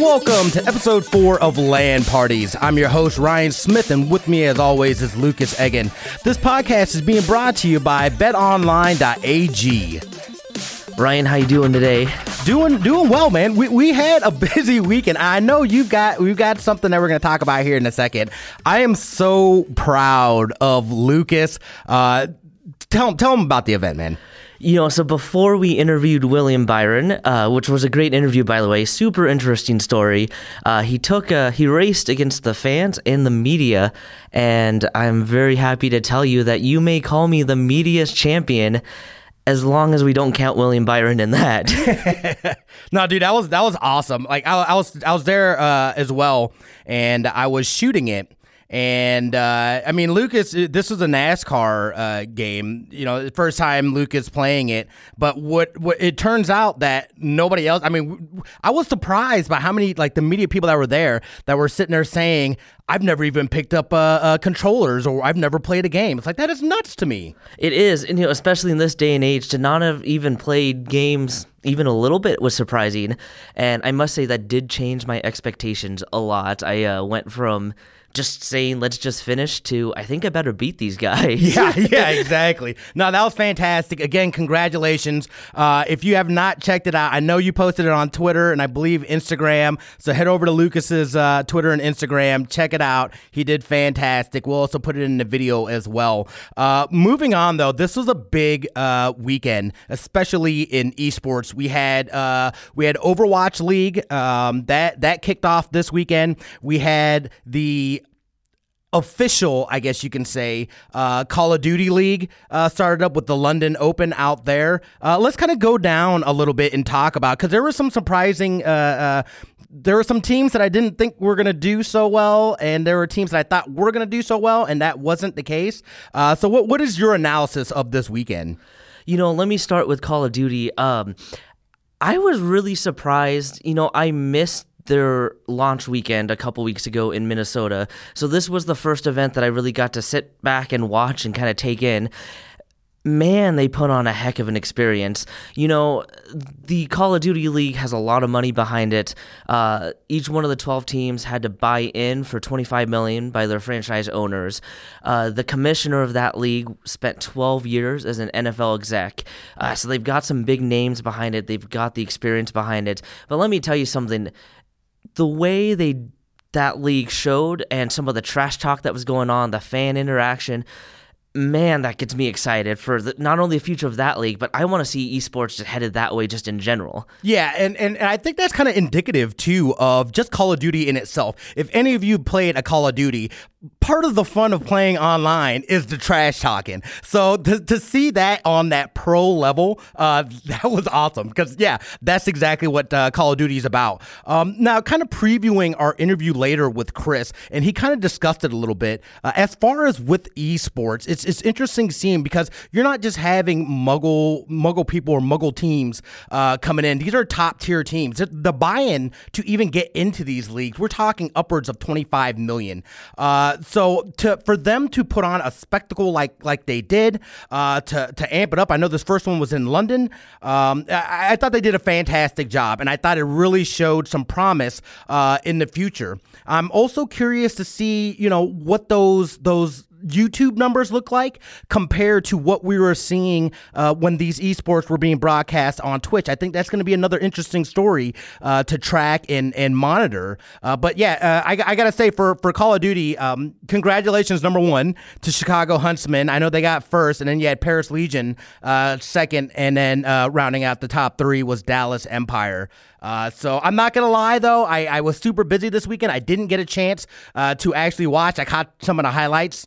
Welcome to episode four of LAN Parties. I'm your host, Ryan Smith, and with me, as always, is Lucas Eggen. This podcast is being brought to you by betonline.ag. Ryan, how you doing today? Doing doing well, man. We, we had a busy weekend. I know you've got we've got something that we're going to talk about here in a second. I am so proud of Lucas. Uh, tell tell him about the event, man. You know, so before we interviewed William Byron, uh, which was a great interview, by the way, super interesting story. Uh, he took, uh, he raced against the fans and the media, and I'm very happy to tell you that you may call me the media's champion, as long as we don't count William Byron in that. no, dude, that was that was awesome. Like I, I was I was there uh, as well, and I was shooting it and uh, I mean, Lucas, uh, this was a NASCAR uh, game. You know, the first time Lucas playing it. But what, what it turns out that nobody else. I mean, I was surprised by how many like the media people that were there that were sitting there saying, "I've never even picked up uh, uh, controllers or I've never played a game." It's like that is nuts to me. It is, and you know, especially in this day and age, to not have even played games even a little bit was surprising. And I must say that did change my expectations a lot. I uh, went from just saying let's just finish to I think I better beat these guys. yeah, yeah, exactly. No, that was fantastic. Again, congratulations. Uh, if you have not checked it out, I know you posted it on Twitter and I believe Instagram. So head over to Lucas's uh, Twitter and Instagram. Check it out. He did fantastic. We'll also put it in the video as well. Uh, moving on though, this was a big uh, weekend, especially in esports. We had uh, we had Overwatch League um, that that kicked off this weekend. We had the official, I guess you can say, uh, Call of Duty League uh, started up with the London Open out there. Uh, let's kind of go down a little bit and talk about because there was some surprising. Uh, uh, there were some teams that I didn't think were going to do so well, and there were teams that I thought were going to do so well, and that wasn't the case. Uh, so, what what is your analysis of this weekend? You know, let me start with Call of Duty. Um, I was really surprised. You know, I missed their launch weekend a couple weeks ago in Minnesota. So this was the first event that I really got to sit back and watch and kind of take in man, they put on a heck of an experience. You know, the Call of Duty League has a lot of money behind it. Uh, each one of the 12 teams had to buy in for 25 million by their franchise owners. Uh, the commissioner of that league spent 12 years as an NFL exec. Uh, so they've got some big names behind it. They've got the experience behind it. But let me tell you something the way they that league showed and some of the trash talk that was going on, the fan interaction, man, that gets me excited for the, not only the future of that league, but I want to see esports just headed that way just in general. Yeah, and, and, and I think that's kind of indicative too of just Call of Duty in itself. If any of you played a Call of Duty, part of the fun of playing online is the trash talking. So to, to see that on that pro level, uh, that was awesome because yeah, that's exactly what uh, Call of Duty is about. Um, now, kind of previewing our interview later with Chris, and he kind of discussed it a little bit. Uh, as far as with esports, it's it's interesting seeing because you're not just having Muggle Muggle people or Muggle teams uh, coming in. These are top tier teams. The buy-in to even get into these leagues, we're talking upwards of 25 million. Uh, uh, so to for them to put on a spectacle like like they did uh, to to amp it up. I know this first one was in London. Um, I, I, thought they did a fantastic job, and I thought it really showed some promise uh, in the future. I'm also curious to see you know what those those YouTube numbers look like compared to what we were seeing uh, when these esports were being broadcast on Twitch. I think that's going to be another interesting story uh, to track and and monitor. Uh, but yeah, uh, I, I got to say for for Call of Duty, um, congratulations number one to Chicago Huntsmen. I know they got first, and then you had Paris Legion uh, second, and then uh, rounding out the top three was Dallas Empire. Uh, so I'm not gonna lie though, I, I was super busy this weekend. I didn't get a chance uh, to actually watch. I caught some of the highlights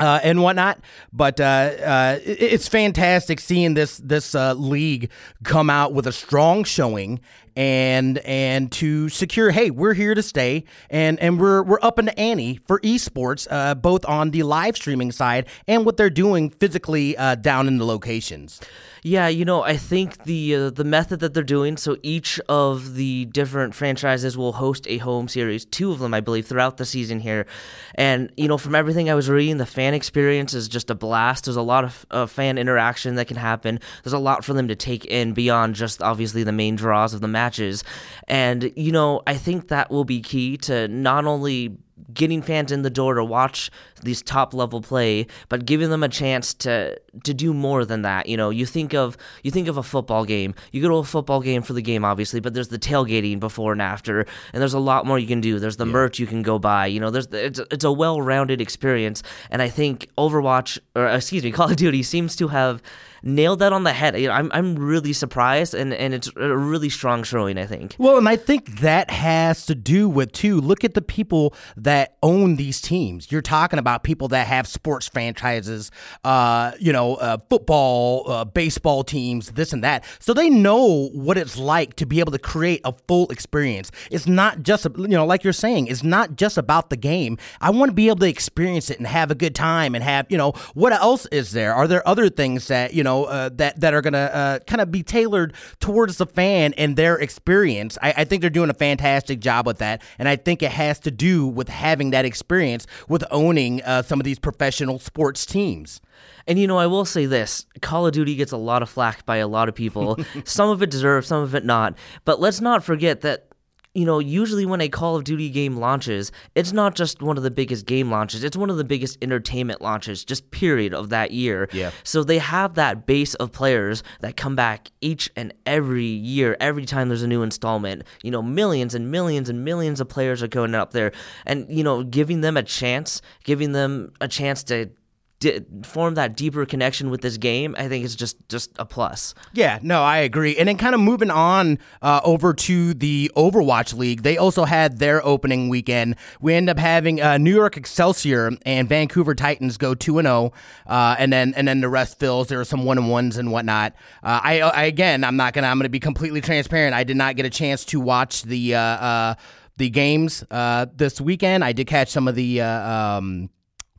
uh, and whatnot. But uh, uh, it's fantastic seeing this this uh, league come out with a strong showing and and to secure, hey, we're here to stay, and and we're we're up in ante for esports, uh, both on the live streaming side and what they're doing physically uh, down in the locations. Yeah, you know, I think the uh, the method that they're doing. So each of the different franchises will host a home series, two of them, I believe, throughout the season here. And you know, from everything I was reading, the fan experience is just a blast. There's a lot of uh, fan interaction that can happen. There's a lot for them to take in beyond just obviously the main draws of the matches. And you know, I think that will be key to not only getting fans in the door to watch these top level play, but giving them a chance to to do more than that. You know, you think of you think of a football game. You go to a football game for the game, obviously, but there's the tailgating before and after, and there's a lot more you can do. There's the yeah. merch you can go buy. You know, there's it's it's a well rounded experience, and I think Overwatch or excuse me, Call of Duty seems to have nailed that on the head. I'm I'm really surprised, and and it's a really strong showing. I think. Well, and I think that has to do with too. Look at the people that own these teams. You're talking about people that have sports franchises, uh, you know, uh, football, uh, baseball teams, this and that. So they know what it's like to be able to create a full experience. It's not just you know, like you're saying, it's not just about the game. I want to be able to experience it and have a good time and have you know what else is there? Are there other things that you know? Know uh, that that are going to uh, kind of be tailored towards the fan and their experience. I, I, think they're doing a fantastic job with that, and I think it has to do with having that experience with owning uh, some of these professional sports teams. And you know, I will say this Call of Duty gets a lot of flack by a lot of people. some of it deserved, some of it not. But let's not forget that you know, usually when a Call of Duty game launches, it's not just one of the biggest game launches, it's one of the biggest entertainment launches, just period, of that year. Yeah. So they have that base of players that come back each and every year, every time there's a new installment. You know, millions and millions and millions of players are going up there. And, you know, giving them a chance, giving them a chance to di- form that deeper connection with this game, I think it's just just a plus. Yeah, no, I agree. And then kind of moving on uh, over to the Overwatch League, they also had their opening weekend. We end up having uh, New York Excelsior and Vancouver Titans go two and zero, oh, uh, and then and then the rest fills. There are some one and ones and whatnot. Uh, I, I, again, I'm not gonna I'm gonna be completely transparent. I did not get a chance to watch the uh, uh, the games this weekend. I did catch some of the. Um,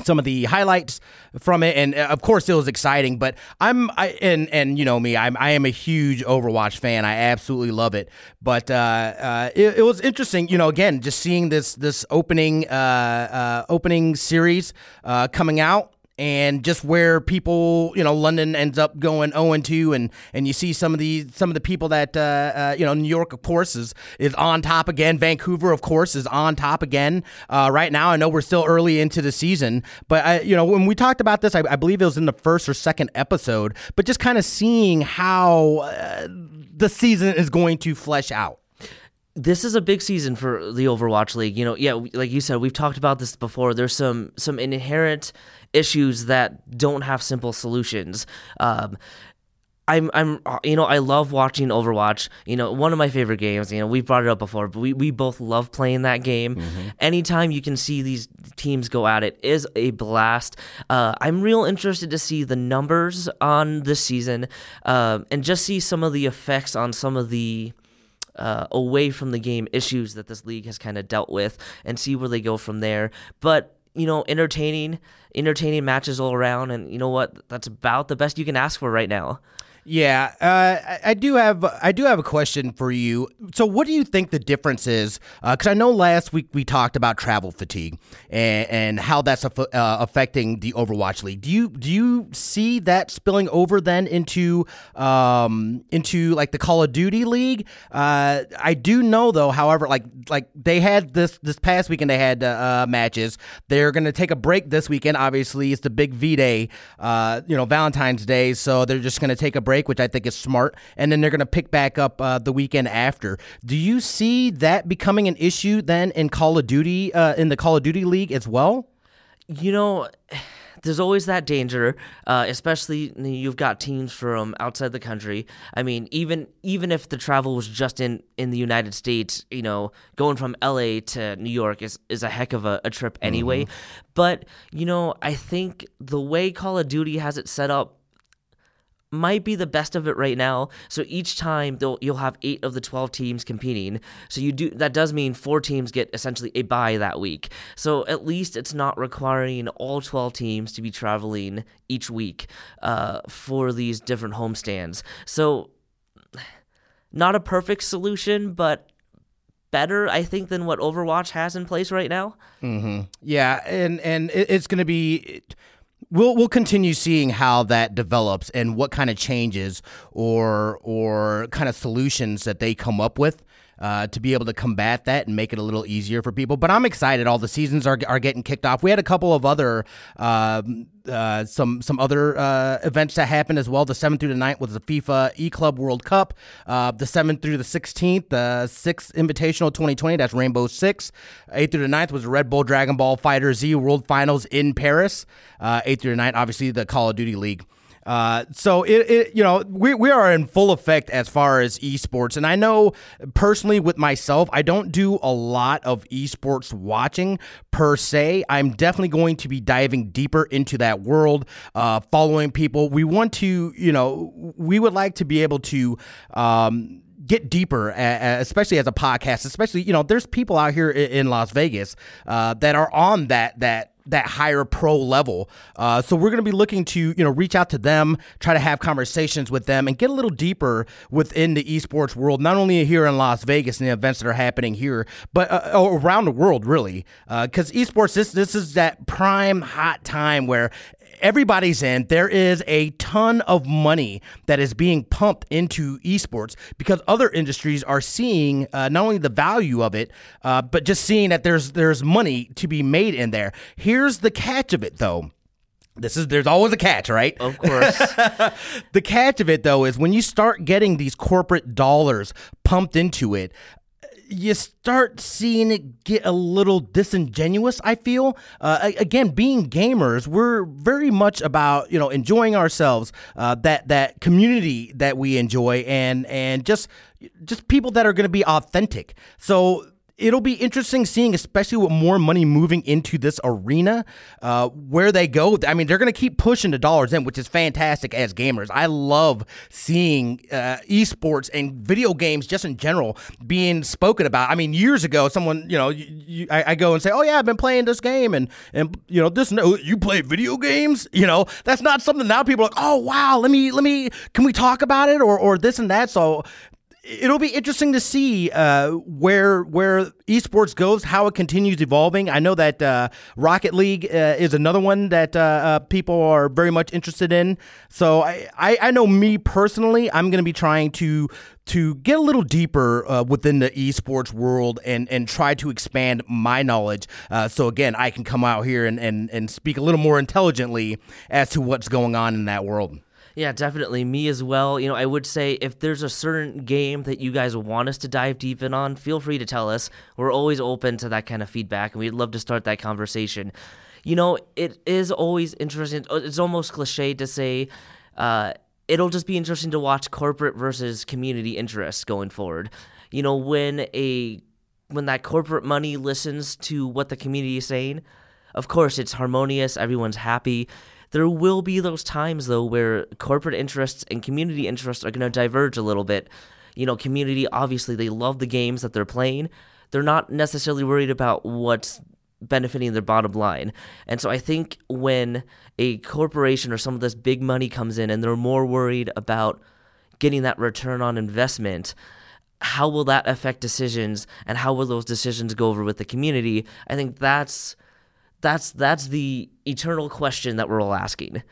some of the highlights from it. And uh, of course it was exciting but i'm I, and and you know me i'm i am a huge overwatch fan. I absolutely love it. But uh, uh, it, it, was interesting you know again just seeing this this opening uh, uh opening series uh, coming out and just where people, you know, London ends up going 0 and 2, and and you see some of the some of the people that, uh, uh, you know, New York, of course, is is on top again. Vancouver, of course, is on top again uh, right now. I know we're still early into the season, but I, you know, when we talked about this, I, I believe it was in the first or second episode, but just kind of seeing how uh, the season is going to flesh out this is a big season for the Overwatch League. You know, yeah, like you said, we've talked about this before. There's some some inherent issues that don't have simple solutions. Um, I'm, I'm, you know, I love watching Overwatch. You know, one of my favorite games. You know, we've brought it up before, but we, we both love playing that game. Mm-hmm. Anytime you can see these teams go at it is a blast. Uh, I'm real interested to see the numbers on this season, uh, and just see some of the effects on some of the uh, away from the game issues that this league has kind of dealt with, and see where they go from there. But you know, entertaining, entertaining matches all around, and you know what? That's about the best you can ask for right now. Yeah, uh, I do have I do have a question for you. So, what do you think the difference is? Because uh, I know last week we talked about travel fatigue and, and how that's uh, affecting the Overwatch League. Do you do you see that spilling over then into um, into like the Call of Duty League? Uh, I do know though, however, like like they had this this past weekend they had uh, matches. They're going to take a break this weekend. Obviously, it's the big V Day, uh, you know, Valentine's Day, so they're just going to take a break break, which I think is smart, and then they're going to pick back up uh, the weekend after. Do you see that becoming an issue then in Call of Duty uh, in the Call of Duty League as well? You know there's always that danger, uh, especially you've got teams from outside the country. I mean, even even if the travel was just in in the United States, you know, going from LA to New York is is a heck of a, a trip anyway. Mm-hmm. But you know, I think the way Call of Duty has it set up might be the best of it right now. So each time you'll have eight of the 12 teams competing. So you do that does mean four teams get essentially a bye that week. So at least it's not requiring all 12 teams to be traveling each week uh, for these different homestands. So not a perfect solution, but better, I think, than what Overwatch has in place right now. Mm-hmm. Yeah, and and it's going to be we'll we'll continue seeing how that develops and what kind of changes or or kind of solutions that they come up with uh, to be able to combat that and make it a little easier for people. But I'm excited. All the seasons are, are getting kicked off. We had a couple of other uh, uh, some some other uh, events that happened as well. The seventh through the 9th was the FIFA E Club World Cup. Uh, the seventh through the sixteenth, the sixth Invitational 2020. That's Rainbow Six. Eighth through the 9th was the Red Bull Dragon Ball FighterZ World Finals in Paris. Uh, eighth through the 9th, obviously the Call of Duty League. Uh, so it, it, you know, we, we are in full effect as far as esports. And I know personally with myself, I don't do a lot of esports watching per se. I'm definitely going to be diving deeper into that world, uh, following people. We want to, you know, we would like to be able to, um, get deeper, especially as a podcast. Especially, you know, there's people out here in Las Vegas uh, that are on that that that higher pro level. Uh, so we're going to be looking to you know reach out to them, try to have conversations with them, and get a little deeper within the esports world. Not only here in Las Vegas and the events that are happening here, but uh, around the world, really. Because uh, esports, this this is that prime hot time where everybody's in. There is a ton of money that is being pumped into esports because other industries are seeing uh, not only the value of it, uh, but just seeing that there's there's money to be made in there. Here's the catch of it, though. This is there's always a catch, right? Of course. the catch of it though is when you start getting these corporate dollars pumped into it, you start seeing it get a little disingenuous. I feel uh, again, being gamers, we're very much about you know enjoying ourselves, uh, that that community that we enjoy, and and just just people that are going to be authentic. So it'll be interesting seeing, especially with more money moving into this arena, uh, where they go. I mean, they're going to keep pushing the dollars in, which is fantastic as gamers. I love seeing uh, esports and video games just in general being spoken about. I mean, years ago, someone, you know, you, you, I, I, go and say, "Oh yeah, I've been playing this game," and and you know, this no, you play video games. You know, that's not something now people are like, "Oh wow, let me let me can we talk about it?" or or this and that. So it'll be interesting to see uh, where where esports goes, how it continues evolving. I know that uh, Rocket League uh, is another one that uh, uh, people are very much interested in. So I, I, I know me personally, I'm going to be trying to to get a little deeper uh, within the esports world and and try to expand my knowledge. so again, I can come out here and, and and speak a little more intelligently as to what's going on in that world. Yeah, definitely. Me as well. You know, I would say if there's a certain game that you guys want us to dive deep in on, feel free to tell us. We're always open to that kind of feedback, and we'd love to start that conversation. You know, it is always interesting. Uh, it's almost cliche to say, uh, it'll just be interesting to watch corporate versus community interests going forward. You know, when a when that corporate money listens to what the community is saying, of course it's harmonious, everyone's happy. There will be those times though where corporate interests and community interests are going to diverge a little bit. You know, community obviously they love the games that they're playing. They're not necessarily worried about what's benefiting their bottom line. And so I think when a corporation or some of this big money comes in and they're more worried about getting that return on investment, how will that affect decisions and how will those decisions go over with the community? I think that's that's that's the eternal question that we're all asking.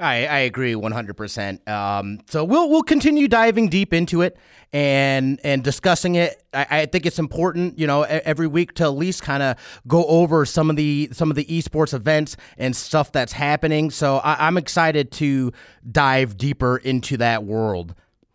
I, I agree 100%. Um, so we'll we'll continue diving deep into it and and discussing it. I, I think it's important, you know, every week to at least kind of go over some of the some of the esports events and stuff that's happening. So I, am excited to dive deeper into that world.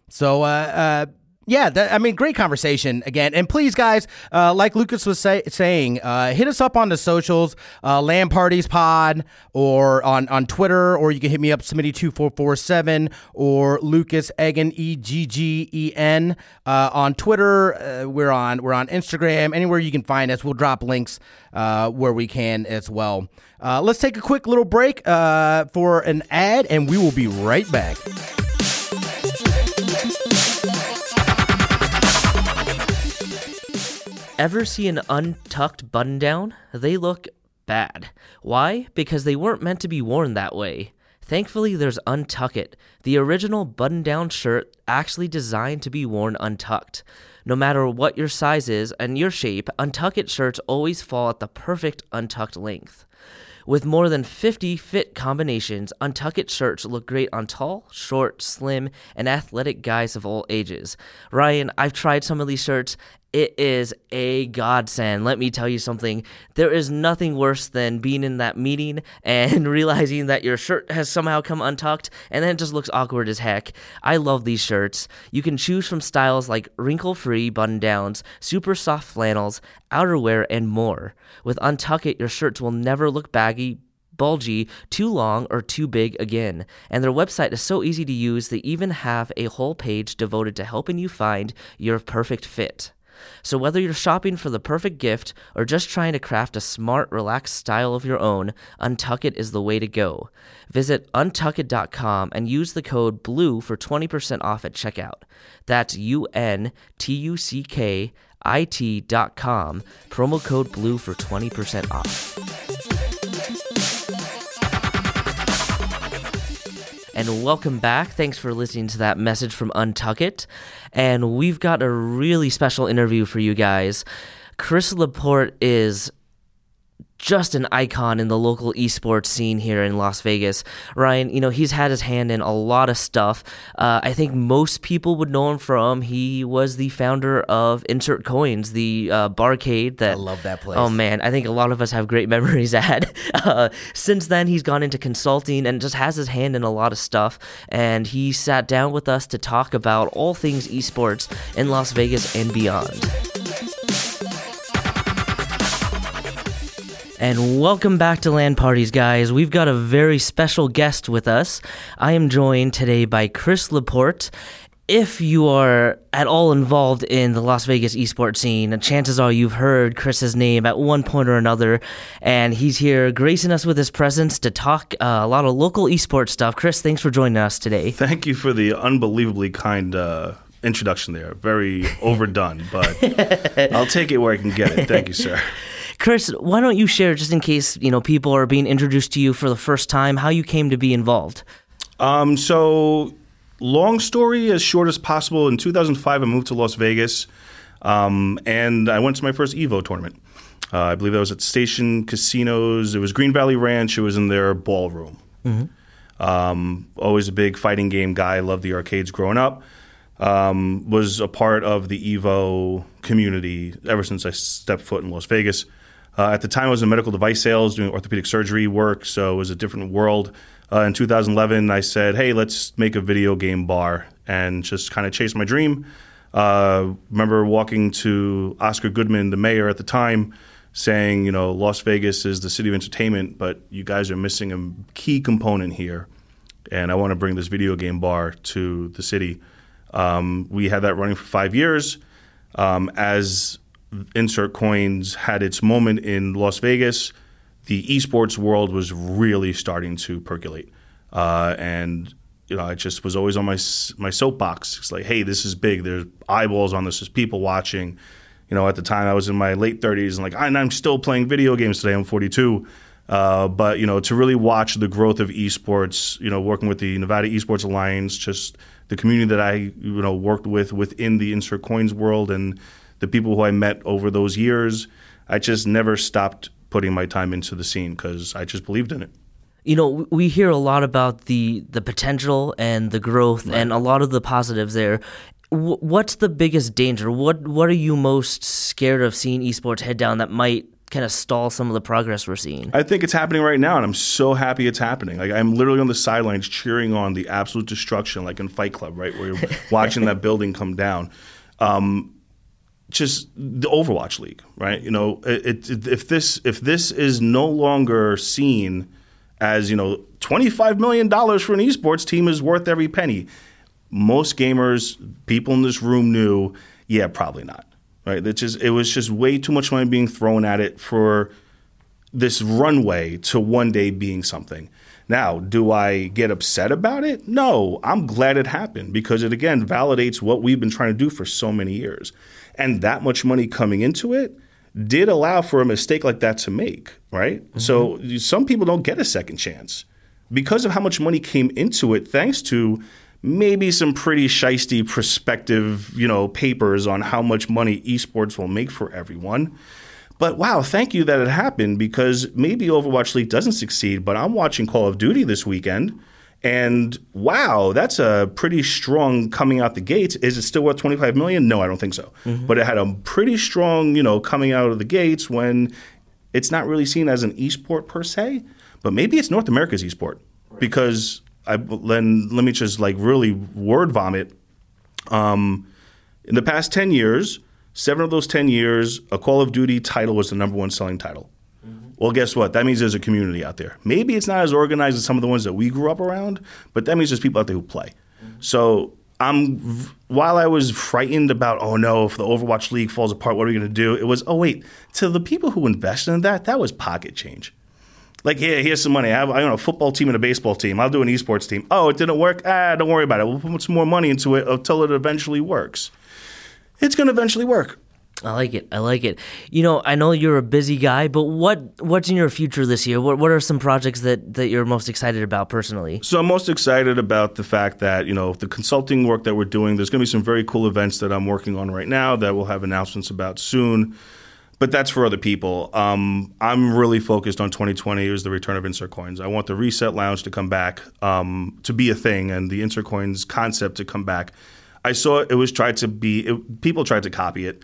So uh, uh yeah, that, I mean, great conversation again. And please, guys, uh, like Lucas was say, saying, uh, hit us up on the socials, uh, LAN Parties Pod, or on, on Twitter, or you can hit me up, Smitty2447, or Lucas Eggen, E G G E N. Uh, on Twitter, uh, we're on we're on Instagram, anywhere you can find us. We'll drop links uh, where we can as well. let's take a quick little break for an ad, and we will be right back. Ever see an untucked button down? They look bad. Why? Because they weren't meant to be worn that way. Thankfully, there's Untuck It, the original button down shirt actually designed to be worn untucked. No matter what your size is and your shape, Untuck It shirts always fall at the perfect untucked length. With more than 50 fit combinations, Untuck It shirts look great on tall, short, slim, and athletic guys of all ages. Ryan, I've tried some of these shirts it is a godsend. Let me tell you something. There is nothing worse than being in that meeting and realizing that your shirt has somehow come untucked and then it just looks awkward as heck. I love these shirts. You can choose from styles like wrinkle free button downs, super soft flannels, outerwear, and more. With Untuck It, your shirts will never look baggy, bulgy, too long, or too big again. And their website is so easy to use, they even have a whole page devoted to helping you find your perfect fit. So, whether you're shopping for the perfect gift or just trying to craft a smart, relaxed style of your own, Untuck It is the way to go. Visit untuckit.com and use the code BLUE for 20% off at checkout. That's U N T U C K I T.com, promo code BLUE for 20% off. And welcome back. Thanks for listening to that message from Untuck It. And we've got a really special interview for you guys. Chris Laporte is just an icon in the local esports scene here in Las Vegas. Ryan, you know, he's had his hand in a lot of stuff. Uh, I think most people would know him from he was the founder of Insert Coins, the uh, barcade that I love that place. Oh man, I think a lot of us have great memories at. Uh, since then, he's gone into consulting and just has his hand in a lot of stuff. And he sat down with us to talk about all things esports in Las Vegas and beyond. And welcome back to LAN Parties, guys. We've got a very special guest with us. I am joined today by Chris Laporte. If you are at all involved in the Las Vegas esports scene, chances are you've heard Chris's name at one point or another, and he's here gracing us with his presence to talk uh, a lot of local esports stuff. Chris, thanks for joining us today. Thank you for the unbelievably kind uh, introduction there. Very overdone, but I'll take it where I can get it. Thank you, sir. Chris, why don't you share, just in case you know people are being introduced to you for the first time, how you came to be involved? Um, so, long story as short as possible. In 2005, I moved to Las Vegas, um, and I went to my first Evo tournament. Uh, I believe that was at Station Casinos. It was Green Valley Ranch. It was in their ballroom. Mm-hmm. Um, always a big fighting game guy. Loved the arcades growing up. Um, was a part of the Evo community ever since I stepped foot in Las Vegas. Uh, at the time, I was in medical device sales, doing orthopedic surgery work, so it was a different world. Uh, in 2011, I said, "Hey, let's make a video game bar," and just kind of chase my dream. Uh, remember walking to Oscar Goodman, the mayor at the time, saying, "You know, Las Vegas is the city of entertainment, but you guys are missing a key component here, and I want to bring this video game bar to the city." Um, we had that running for five years. Um, as insert coins had its moment in Las Vegas, the esports world was really starting to percolate. Uh, and you know, I just was always on my my soapbox. It's like, hey, this is big. There's eyeballs on this. There's people watching. You know, at the time I was in my late 30s, and like and I'm still playing video games today. I'm 42. Uh, but you know, to really watch the growth of esports, you know, working with the Nevada Esports Alliance, just the community that I you know worked with within the insert coins world, and the people who I met over those years, I just never stopped putting my time into the scene because I just believed in it. You know, we hear a lot about the the potential and the growth right. and a lot of the positives there. what's the biggest danger? What what are you most scared of seeing esports head down that might kind of stall some of the progress we're seeing? I think it's happening right now, and I'm so happy it's happening. Like I'm literally on the sidelines cheering on the absolute destruction, like in Fight Club, right, where you're watching that building come down. Um, just the Overwatch League, right? You know, it, it, if this if this is no longer seen as you know, twenty five million dollars for an esports team is worth every penny. Most gamers, people in this room knew, yeah, probably not. Right? It just it was just way too much money being thrown at it for this runway to one day being something. Now, do I get upset about it? No, I'm glad it happened because it again validates what we've been trying to do for so many years. And that much money coming into it did allow for a mistake like that to make, right? Mm-hmm. So some people don't get a second chance because of how much money came into it, thanks to maybe some pretty shisty prospective, you know, papers on how much money esports will make for everyone. But wow, thank you that it happened because maybe Overwatch League doesn't succeed, but I'm watching Call of Duty this weekend. And wow, that's a pretty strong coming out the gates. Is it still worth 25 million? No, I don't think so. Mm-hmm. But it had a pretty strong, you know, coming out of the gates when it's not really seen as an esport per se, but maybe it's North America's esport because I then let me just like really word vomit. Um, in the past ten years, seven of those ten years, a Call of Duty title was the number one selling title. Mm-hmm. Well, guess what? That means there's a community out there. Maybe it's not as organized as some of the ones that we grew up around, but that means there's people out there who play. Mm-hmm. So I'm while I was frightened about, oh no, if the Overwatch League falls apart, what are we going to do? It was, oh wait, to the people who invested in that, that was pocket change. Like, yeah, here's some money. I have I own a football team and a baseball team. I'll do an esports team. Oh, it didn't work. Ah, don't worry about it. We'll put some more money into it until it eventually works. It's going to eventually work. I like it. I like it. You know, I know you're a busy guy, but what what's in your future this year? What what are some projects that that you're most excited about personally? So I'm most excited about the fact that you know the consulting work that we're doing. There's going to be some very cool events that I'm working on right now that we'll have announcements about soon but that's for other people. Um, I'm really focused on 2020 is the return of insert coins. I want the reset lounge to come back um, to be a thing, and the insert coins concept to come back. I saw it was tried to be it, people tried to copy it,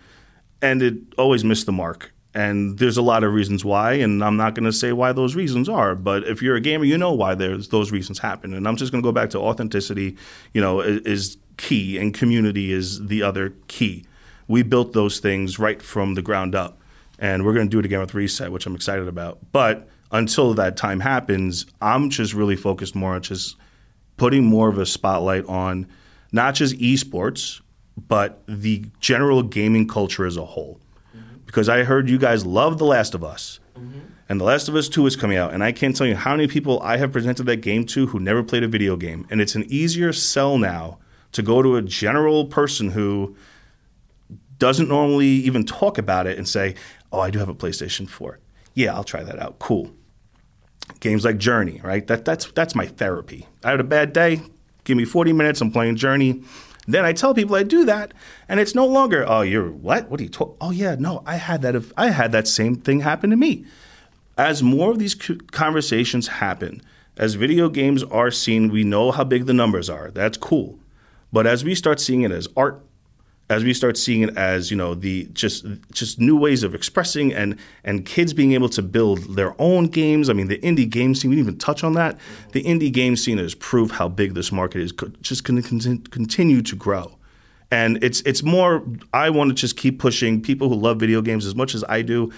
and it always missed the mark. And there's a lot of reasons why, and I'm not going to say why those reasons are. But if you're a gamer, you know why there's those reasons happen. And I'm just going to go back to authenticity. You know, is, is key, and community is the other key. We built those things right from the ground up and we're going to do it again with Reset, which I'm excited about. But until that time happens, I'm just really focused more on just putting more of a spotlight on not just esports, but the general gaming culture as a whole. Mm-hmm. Because I heard you guys love The Last of Us. Mm-hmm. And The Last of Us 2 is coming out. And I can't tell you how many people I have presented that game to who never played a video game. And it's an easier sell now to go to a general person who doesn't normally even talk about it and say, Oh, I do have a PlayStation 4. Yeah, I'll try that out. Cool. Games like Journey, right? That, that's, that's my therapy. I had a bad day. Give me 40 minutes. I'm playing Journey. Then I tell people I do that, and it's no longer, oh, you're what? What are you talking? Oh, yeah, no, I had that. If I had that same thing happen to me. As more of these conversations happen, as video games are seen, we know how big the numbers are. That's cool. But as we start seeing it as art, as we start seeing it as you know the just just new ways of expressing and and kids being able to build their own games. I mean, the indie game scene. We didn't even touch on that. The indie game scene is proof how big this market is. Just going to continue to grow, and it's it's more. I want to just keep pushing people who love video games as much as I do.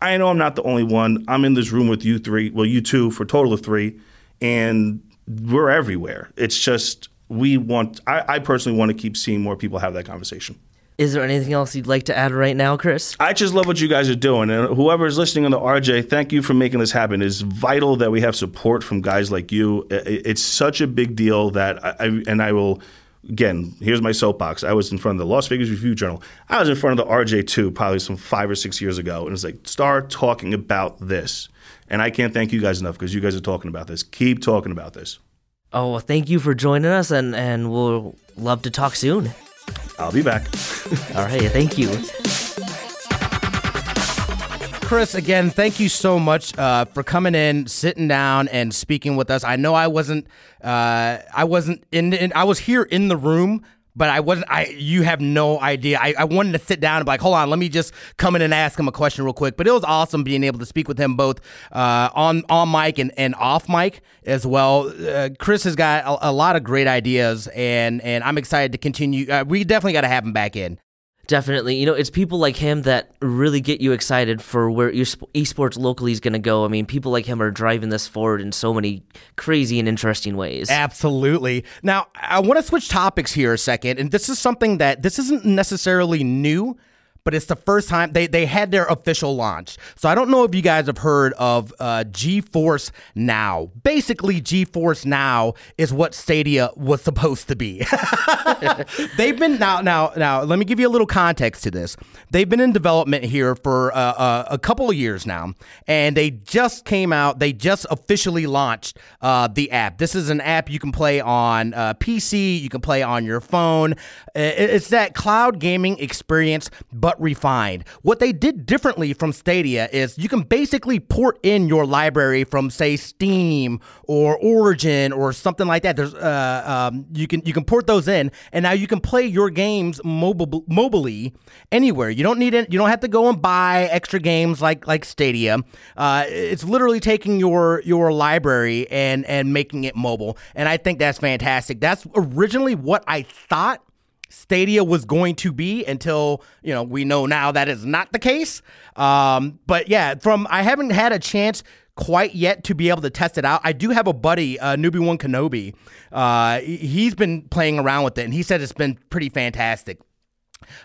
I know I'm not the only one. I'm in this room with you three. Well, you two for total of three, and we're everywhere. It's just we want, I, I personally want to keep seeing more people have that conversation. Is there anything else you'd like to add right now, Chris? I just love what you guys are doing. And whoever is listening on the RJ, thank you for making this happen. It's vital that we have support from guys like you. It's such a big deal that I, and I will, again, here's my soapbox. I was in front of the Las Vegas Review Journal. I was in front of the RJ2 probably some five or six years ago. And it's like, start talking about this. And I can't thank you guys enough because you guys are talking about this. Keep talking about this. Oh, well, thank you for joining us, and, and we'll love to talk soon. I'll be back. All right, thank you. Chris, again, thank you so much uh, for coming in, sitting down, and speaking with us. I know I wasn't, uh, I wasn't in, in, I was here in the room, but I wasn't. I you have no idea. I, I wanted to sit down and be like, hold on, let me just come in and ask him a question real quick. But it was awesome being able to speak with him both uh, on on mic and, and off mic as well. Uh, Chris has got a, a, lot of great ideas, and and I'm excited to continue. Uh, we definitely got to have him back in. Definitely. You know, it's people like him that really get you excited for where esports locally is going to go. I mean, people like him are driving this forward in so many crazy and interesting ways. Absolutely. Now, I want to switch topics here a second. And this is something that this isn't necessarily new, but it's the first time they, they had their official launch. So I don't know if you guys have heard of uh, GeForce Now. Basically, GeForce Now is what Stadia was supposed to be. They've been now now now. Let me give you a little context to this. They've been in development here for uh, uh, a couple of years now, and they just came out. They just officially launched uh, the app. This is an app you can play on uh, PC. You can play on your phone. It's that cloud gaming experience, but refined. What they did differently from Stadia is you can basically port in your library from say Steam or Origin or something like that. There's uh, um, you can you can port those in, and now you can play your games mobile mobilely anywhere. You don't need it. You don't have to go and buy extra games like like Stadia. Uh, it's literally taking your your library and and making it mobile, and I think that's fantastic. That's originally what I thought Stadia was going to be until you know we know now that is not the case. Um, but yeah, from I haven't had a chance quite yet to be able to test it out. I do have a buddy, uh, Newbie One Kenobi. Uh, he's been playing around with it, and he said it's been pretty fantastic.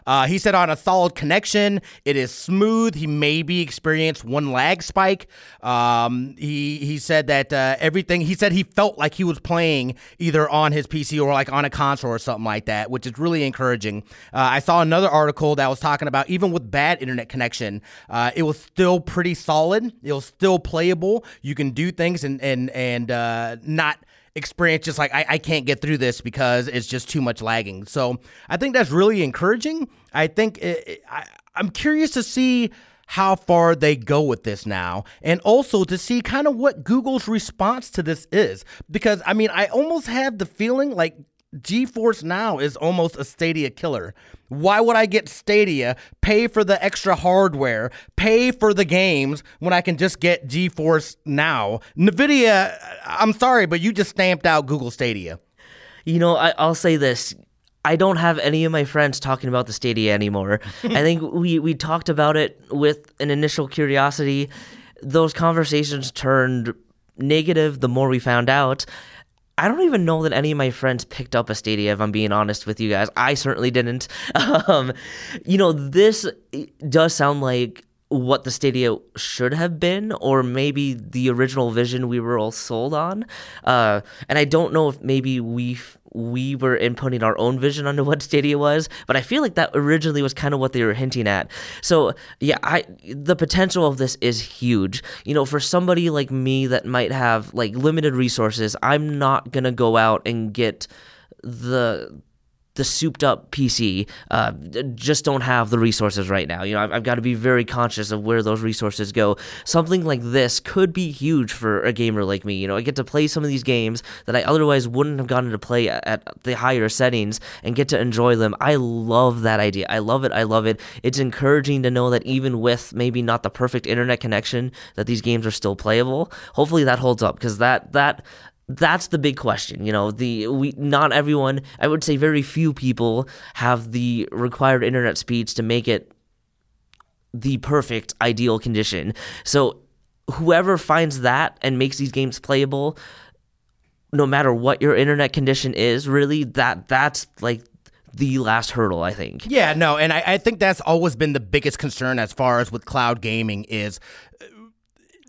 Uh, he said on a solid connection, it is smooth. He maybe experienced one lag spike. Um, he he said that uh, everything. He said he felt like he was playing either on his PC or like on a console or something like that, which is really encouraging. Uh, I saw another article that was talking about even with bad internet connection, uh, it was still pretty solid. It was still playable. You can do things and and and uh, not experience just like I, I can't get through this because it's just too much lagging. So i think that's really encouraging. I think it, it, I, i'm curious to see how far they go with this now and also to see kind of what google's response to this is. Because i mean i almost have the feeling like GeForce Now is almost a Stadia killer. Why would I get Stadia, pay for the extra hardware, pay for the games when I can just get GeForce Now? Nvidia, I'm sorry, but you just stamped out Google Stadia. You know, I, will say this. I don't have any of my friends talking about the Stadia anymore. I think we, we talked about it with an initial curiosity. Those conversations turned negative the more we found out. I don't even know that any of my friends picked up a Stadia, if I'm being honest with you guys. I certainly didn't. Um, you know, this does sound like what the Stadia should have been, or maybe the original vision we were all sold on. Uh, and I don't know if maybe we we were inputting our own vision onto what Stadia was, but I feel like that originally was kind of what they were hinting at. So yeah, I the potential of this is huge. You know, for somebody like me that might have like limited resources, I'm not gonna go out and get the the souped up PC uh, just don't have the resources right now. You know, I've, I've, got to be very conscious of where those resources go. Something like this could be huge for a gamer like me. You know, I get to play some of these games that I otherwise wouldn't have gotten to play at, the higher settings and get to enjoy them. I love that idea. I love it. I love it. It's encouraging to know that even with maybe not the perfect internet connection, that these games are still playable. Hopefully that holds up because that that that's the big question. You know, the we not everyone, I would say very few people have the required internet speeds to make it the perfect ideal condition. So whoever finds that and makes these games playable no matter what your internet condition is, really that that's like the last hurdle, I think. Yeah, no, and I, I think that's always been the biggest concern as far as with cloud gaming is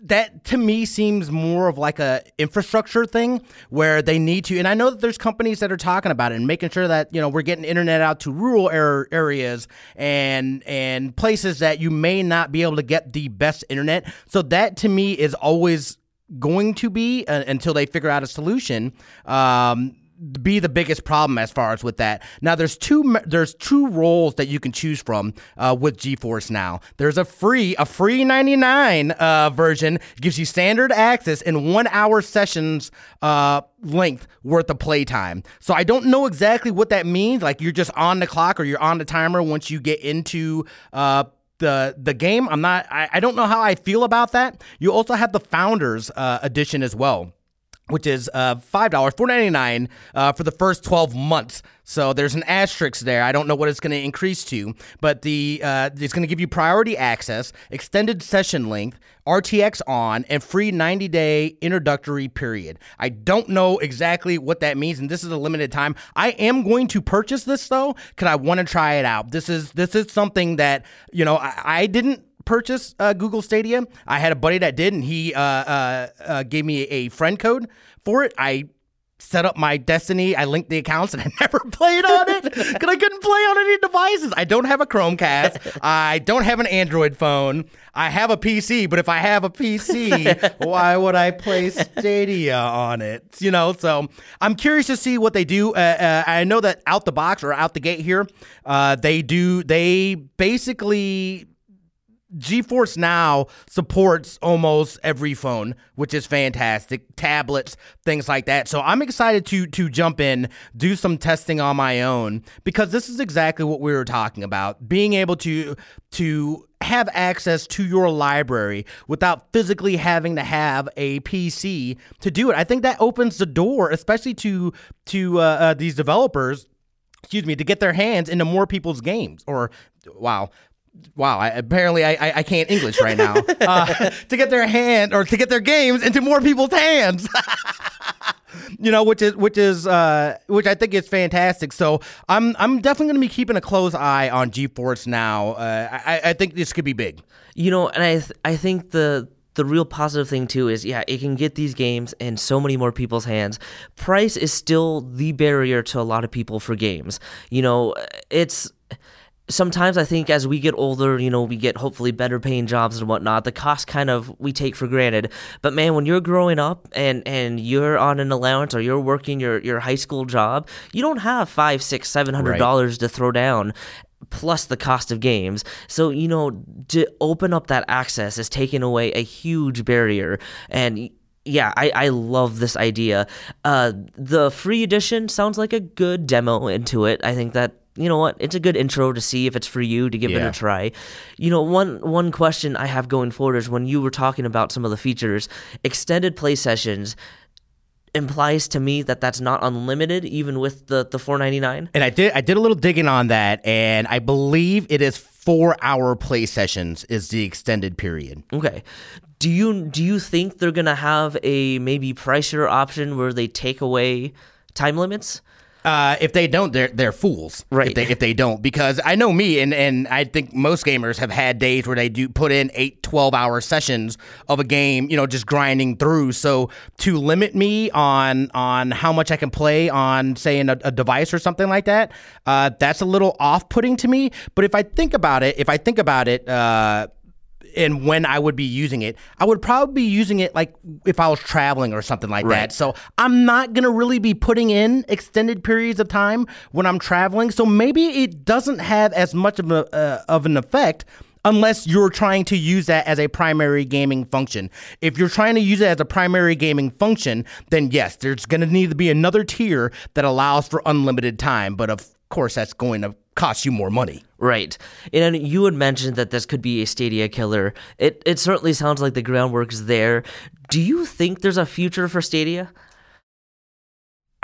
that to me seems more of like a infrastructure thing where they need to and i know that there's companies that are talking about it and making sure that you know we're getting internet out to rural areas and and places that you may not be able to get the best internet. So that to me is always going to be uh, until they figure out a solution. Um, be the biggest problem as far as with that. Now there's two there's two roles that you can choose from uh, with GeForce now. There's a free a free 99 uh, version gives you standard access in one hour sessions uh, length worth of playtime. So I don't know exactly what that means. Like you're just on the clock or you're on the timer once you get into uh, the the game. I'm not. I, I don't know how I feel about that. You also have the Founders uh, edition as well which is uh, five dollars, four ninety nine uh, for the first twelve months. So there's an asterisk there. I don't know what it's going to increase to, but the uh, it's going to give you priority access, extended session length, RTX on, and free 90 day introductory period. I don't know exactly what that means, and this is a limited time. I am going to purchase this though because I want to try it out. This is this is something that you know I, I didn't purchase uh, Google Stadia. I had a buddy that did, and he uh, uh, uh, gave me a friend code for it. I set up my Destiny. I linked the accounts, and I never played on it because I couldn't play on any devices. I don't have a Chromecast. I don't have an Android phone. I have a PC, but if I have a PC, why would I play Stadia on it? You know, so I'm curious to see what they do. Uh, uh, I know that out the box or out the gate here, uh, they do. They basically GeForce Now supports almost every phone, which is fantastic. Tablets, things like that. So I'm excited to to jump in, do some testing on my own because this is exactly what we were talking about. Being able to to have access to your library without physically having to have a PC to do it. I think that opens the door, especially to to uh, uh, these developers excuse me, to get their hands into more people's games. Or, wow, wow, I, apparently I, I, I can't English right now. Uh, to get their hand or to get their games into more people's hands. you know, which is which is uh, which I think is fantastic. So I'm I'm definitely going to be keeping a close eye on GeForce now. Uh, I, I think this could be big. You know, and I th- I think the the real positive thing too is yeah it can get these games in so many more people's hands price is still the barrier to a lot of people for games you know it's sometimes I think as we get older, you know, we get hopefully better paying jobs and whatnot. The cost kind of we take for granted. But man, when you're growing up and and you're on an allowance or you're working your your high school job, you don't have five, six, seven hundred dollars right. to throw down plus the cost of games. So, you know, to open up that access is taking away a huge barrier. And yeah, I, I love this idea. Uh, the free edition sounds like a good demo into it. I think that you know what? It's a good intro to see if it's for you to give yeah. it a try. You know one one question i have going forward is when you were talking about some of the features extended play sessions implies to me that that's not unlimited even with the the 499 and i did i did a little digging on that and i believe it is four hour play sessions is the extended period. Okay. Do you do you think they're gonna have a maybe pricier option where they take away time limits uh, if they don't, they're they're fools. Right. If they, if they don't, because I know me, and, and I think most gamers have had days where they do put in eight, 12 hour sessions of a game, you know, just grinding through. So to limit me on on how much I can play on, say, a, a device or something like that, uh, that's a little off putting to me. But if I think about it, if I think about it, uh, and when I would be using it, I would probably be using it like if I was traveling or something like right. that. So I'm not going to really be putting in extended periods of time when I'm traveling. So maybe it doesn't have as much of, a, uh, of an effect unless you're trying to use that as a primary gaming function. If you're trying to use it as a primary gaming function, then yes, there's going to need to be another tier that allows for unlimited time. But of course, that's going to cost you more money. Right. And you had mentioned that this could be a Stadia killer. It it certainly sounds like the groundwork is there. Do you think there's a future for Stadia?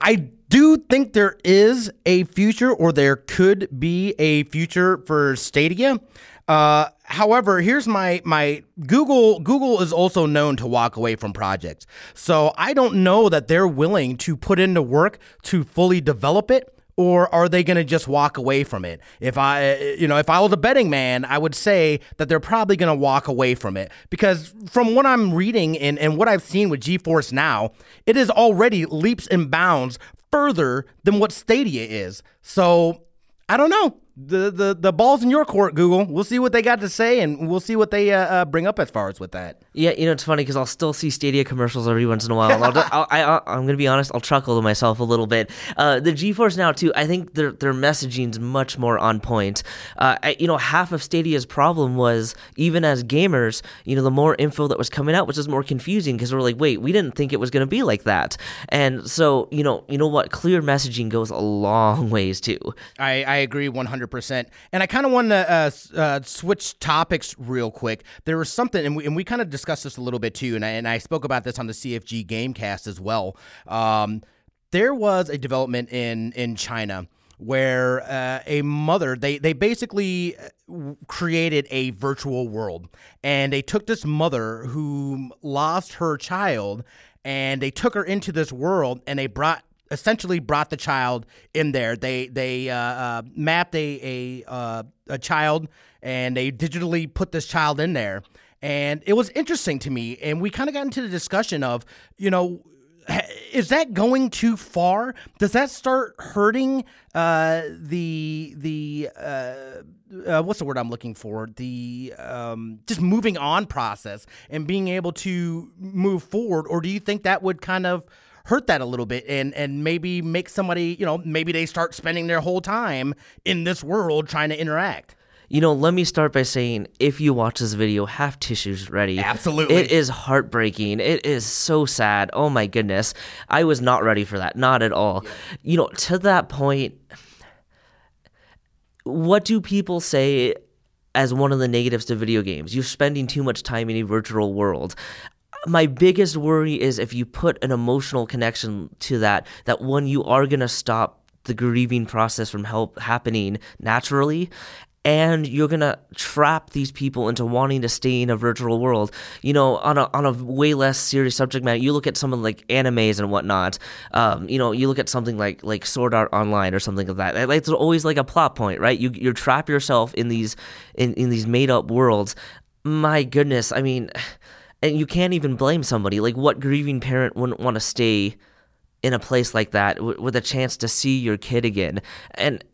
I do think there is a future, or there could be a future for Stadia. Uh, however, here's my my Google. Google is also known to walk away from projects, so I don't know that they're willing to put into work to fully develop it or are they going to just walk away from it? If I, you know, if I was a betting man, I would say that they're probably going to walk away from it because from what I'm reading and, and what I've seen with GeForce now, it is already leaps and bounds further than what Stadia is. So I don't know the, the the ball's in your court, Google. We'll see what they got to say, and we'll see what they uh, uh, bring up as far as with that. Yeah, you know it's funny because I'll still see Stadia commercials every once in a while. I'll, I'll, I, am gonna be honest, I'll chuckle to myself a little bit. Uh, the GeForce Now too, I think their their messaging's much more on point. Uh, I, you know, half of Stadia's problem was even as gamers, you know, the more info that was coming out was just more confusing because we're like, wait, we didn't think it was gonna be like that, and so you know, you know what, clear messaging goes a long ways too. I I agree 100 100%. And I kind of want to uh, uh, switch topics real quick. There was something, and we, and we kind of discussed this a little bit too, and I, and I spoke about this on the CFG Gamecast as well. Um, there was a development in, in China where uh, a mother they they basically uh, created a virtual world and they took this mother who lost her child and they took her into this world and they brought essentially brought the child in there. They they uh, uh, mapped a a uh, a child and they digitally put this child in there, and it was interesting to me. And we kind of got into the discussion of you know. Is that going too far? Does that start hurting uh, the the uh, uh, what's the word I'm looking for? The um, just moving on process and being able to move forward, or do you think that would kind of hurt that a little bit and and maybe make somebody you know maybe they start spending their whole time in this world trying to interact you know, let me start by saying if you watch this video, have tissues ready. Absolutely. It is heartbreaking. It is so sad. Oh my goodness. I was not ready for that. Not at all. Yeah. You know, to that point, what do people say as one of the negatives to video games? You're spending too much time in a virtual world my biggest worry is if you put an emotional connection to that, that one, you are going to stop the grieving process from help happening naturally and you're gonna trap these people into wanting to stay in a virtual world. You know, on a on a way less serious subject matter, you look at something like animes and whatnot. Um, you know, you look at something like like Sword Art Online or something like that. It's always like a plot point, right? You you trap yourself in these in, in these made up worlds. My goodness, I mean and you can't even blame somebody. Like, what grieving parent wouldn't want to stay in a place like that w- with a chance to see your kid again? And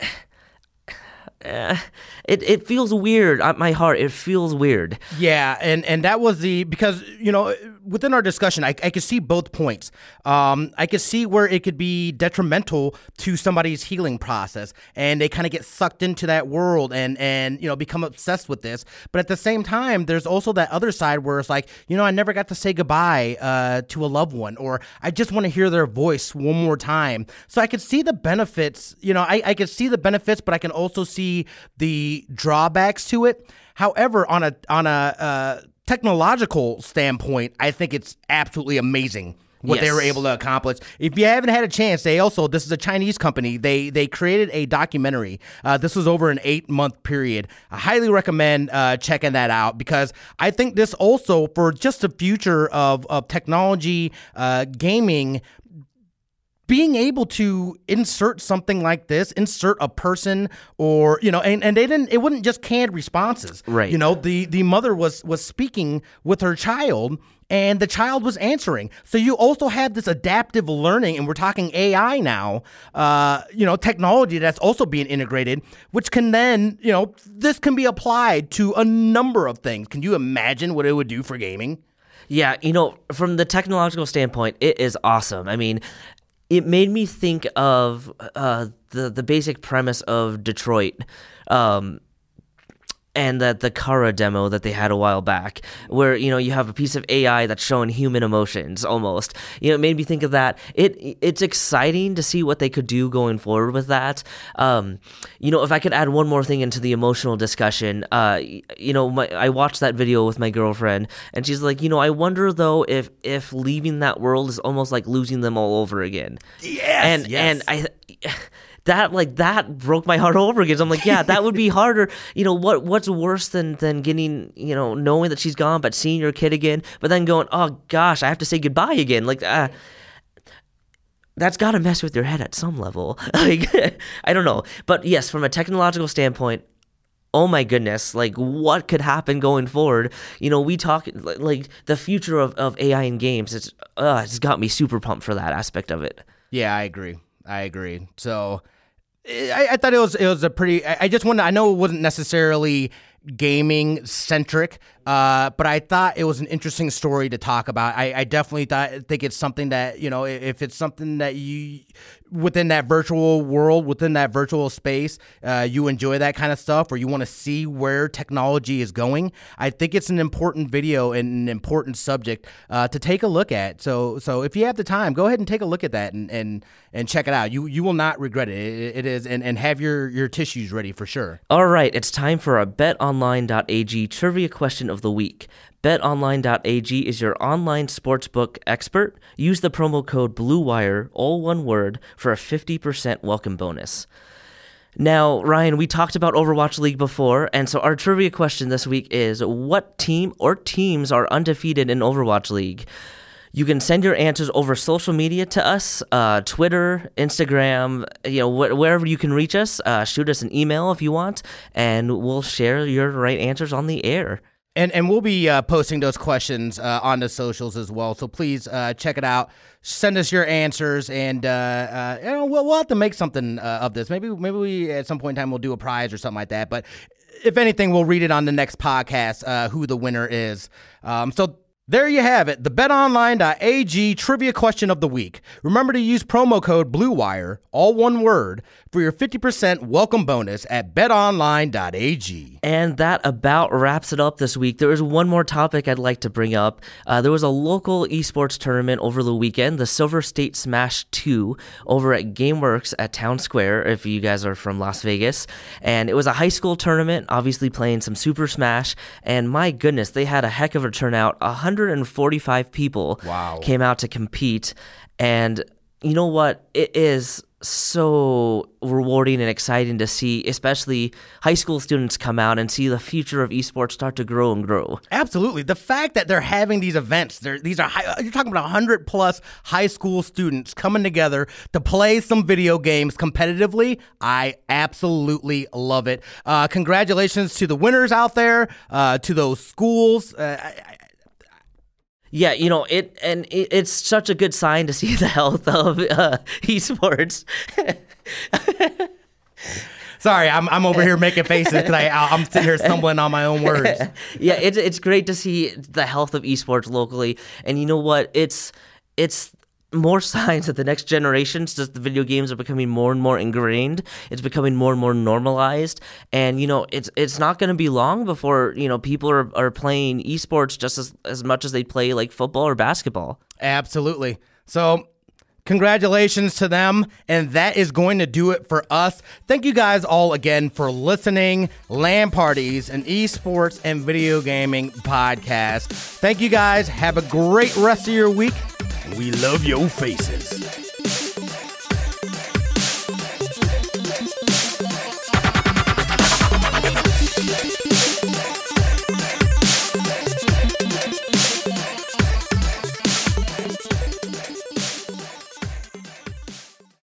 uh, it it feels weird at my heart. It feels weird. Yeah, and and that was the because you know within our discussion, I, I could see both points. Um, I could see where it could be detrimental to somebody's healing process, and they kind of get sucked into that world and and you know become obsessed with this. But at the same time, there's also that other side where it's like you know I never got to say goodbye uh, to a loved one, or I just want to hear their voice one more time. So I could see the benefits. You know, I I could see the benefits, but I can also see the drawbacks to it. However, on a on a uh, technological standpoint, I think it's absolutely amazing what yes. they were able to accomplish. If you haven't had a chance, they also this is a Chinese company. They they created a documentary. Uh, this was over an eight month period. I highly recommend uh, checking that out because I think this also for just the future of of technology, uh, gaming being able to insert something like this, insert a person or you know, and, and they didn't it wasn't just canned responses. Right. You know, the the mother was was speaking with her child and the child was answering. So you also have this adaptive learning, and we're talking AI now, uh, you know, technology that's also being integrated, which can then, you know, this can be applied to a number of things. Can you imagine what it would do for gaming? Yeah, you know, from the technological standpoint, it is awesome. I mean, it made me think of uh, the the basic premise of Detroit. Um, and that the Kara demo that they had a while back, where you know you have a piece of AI that's showing human emotions almost. You know, it made me think of that. It it's exciting to see what they could do going forward with that. Um, you know, if I could add one more thing into the emotional discussion, uh, you know, my, I watched that video with my girlfriend, and she's like, you know, I wonder though if if leaving that world is almost like losing them all over again. Yes, and yes. and I that like that broke my heart over again. I'm like, yeah, that would be harder. You know what? What's worse than than getting you know knowing that she's gone, but seeing your kid again, but then going, oh gosh, I have to say goodbye again. Like, uh, that's got to mess with your head at some level. like, I don't know, but yes, from a technological standpoint, oh my goodness, like what could happen going forward? You know, we talk like the future of, of AI in games. It's uh, it's got me super pumped for that aspect of it. Yeah, I agree. I agree. So I, I, thought it was it was a pretty. I, I just wanted. I know it wasn't necessarily gaming centric, Uh, but I thought it was an interesting story to talk about. I, I definitely thought think it's something that you know if it's something that you within that virtual world, within that virtual space, uh, you enjoy that kind of stuff, or you want to see where technology is going. I think it's an important video and an important subject uh, to take a look at. So, so if you have the time, go ahead and take a look at that and and, and check it out. You you will not regret it. It, it is, and, and have your your tissues ready for sure. All right, it's time for our BetOnline.ag trivia question of the week. BetOnline.ag is your online sportsbook expert. Use the promo code BLUEWIRE, all one word, for a 50% welcome bonus. Now, Ryan, we talked about Overwatch League before, and so our trivia question this week is what team or teams are undefeated in Overwatch League? You can send your answers over social media to us, uh, Twitter, Instagram, you know, wh- wherever you can reach us. Uh, shoot us an email if you want, and we'll share your right answers on the air. And and we'll be uh, posting those questions uh, on the socials as well. So please uh, check it out. Send us your answers, and uh, uh, you know we'll, we'll have to make something uh, of this. Maybe maybe we at some point in time we'll do a prize or something like that. But if anything, we'll read it on the next podcast who the winner is. Um, so there you have it, the betonline.ag trivia question of the week. Remember to use promo code BLUEWIRE, all one word, for your 50% welcome bonus at betonline.ag. And that about wraps it up this week. There is one more topic I'd like to bring up. Uh, there was a local esports tournament over the weekend, the Silver State Smash 2, over at GameWorks at Town Square, if you guys are from Las Vegas. And it was a high school tournament, obviously playing some Super Smash. And my goodness, they had a heck of a turnout. 145 people wow. came out to compete. And you know what? It is so rewarding and exciting to see, especially high school students come out and see the future of esports start to grow and grow. Absolutely, the fact that they're having these events, these are high, you're talking about hundred plus high school students coming together to play some video games competitively. I absolutely love it. Uh, congratulations to the winners out there, uh, to those schools. Uh, I, yeah, you know it, and it, it's such a good sign to see the health of uh, esports. Sorry, I'm, I'm over here making faces because I'm sitting here stumbling on my own words. yeah, it's it's great to see the health of esports locally, and you know what? It's it's more signs that the next generations, just the video games are becoming more and more ingrained. It's becoming more and more normalized, and you know, it's it's not going to be long before you know people are, are playing esports just as as much as they play like football or basketball. Absolutely. So Congratulations to them. And that is going to do it for us. Thank you guys all again for listening. LAN Parties, an esports and video gaming podcast. Thank you guys. Have a great rest of your week. We love your faces.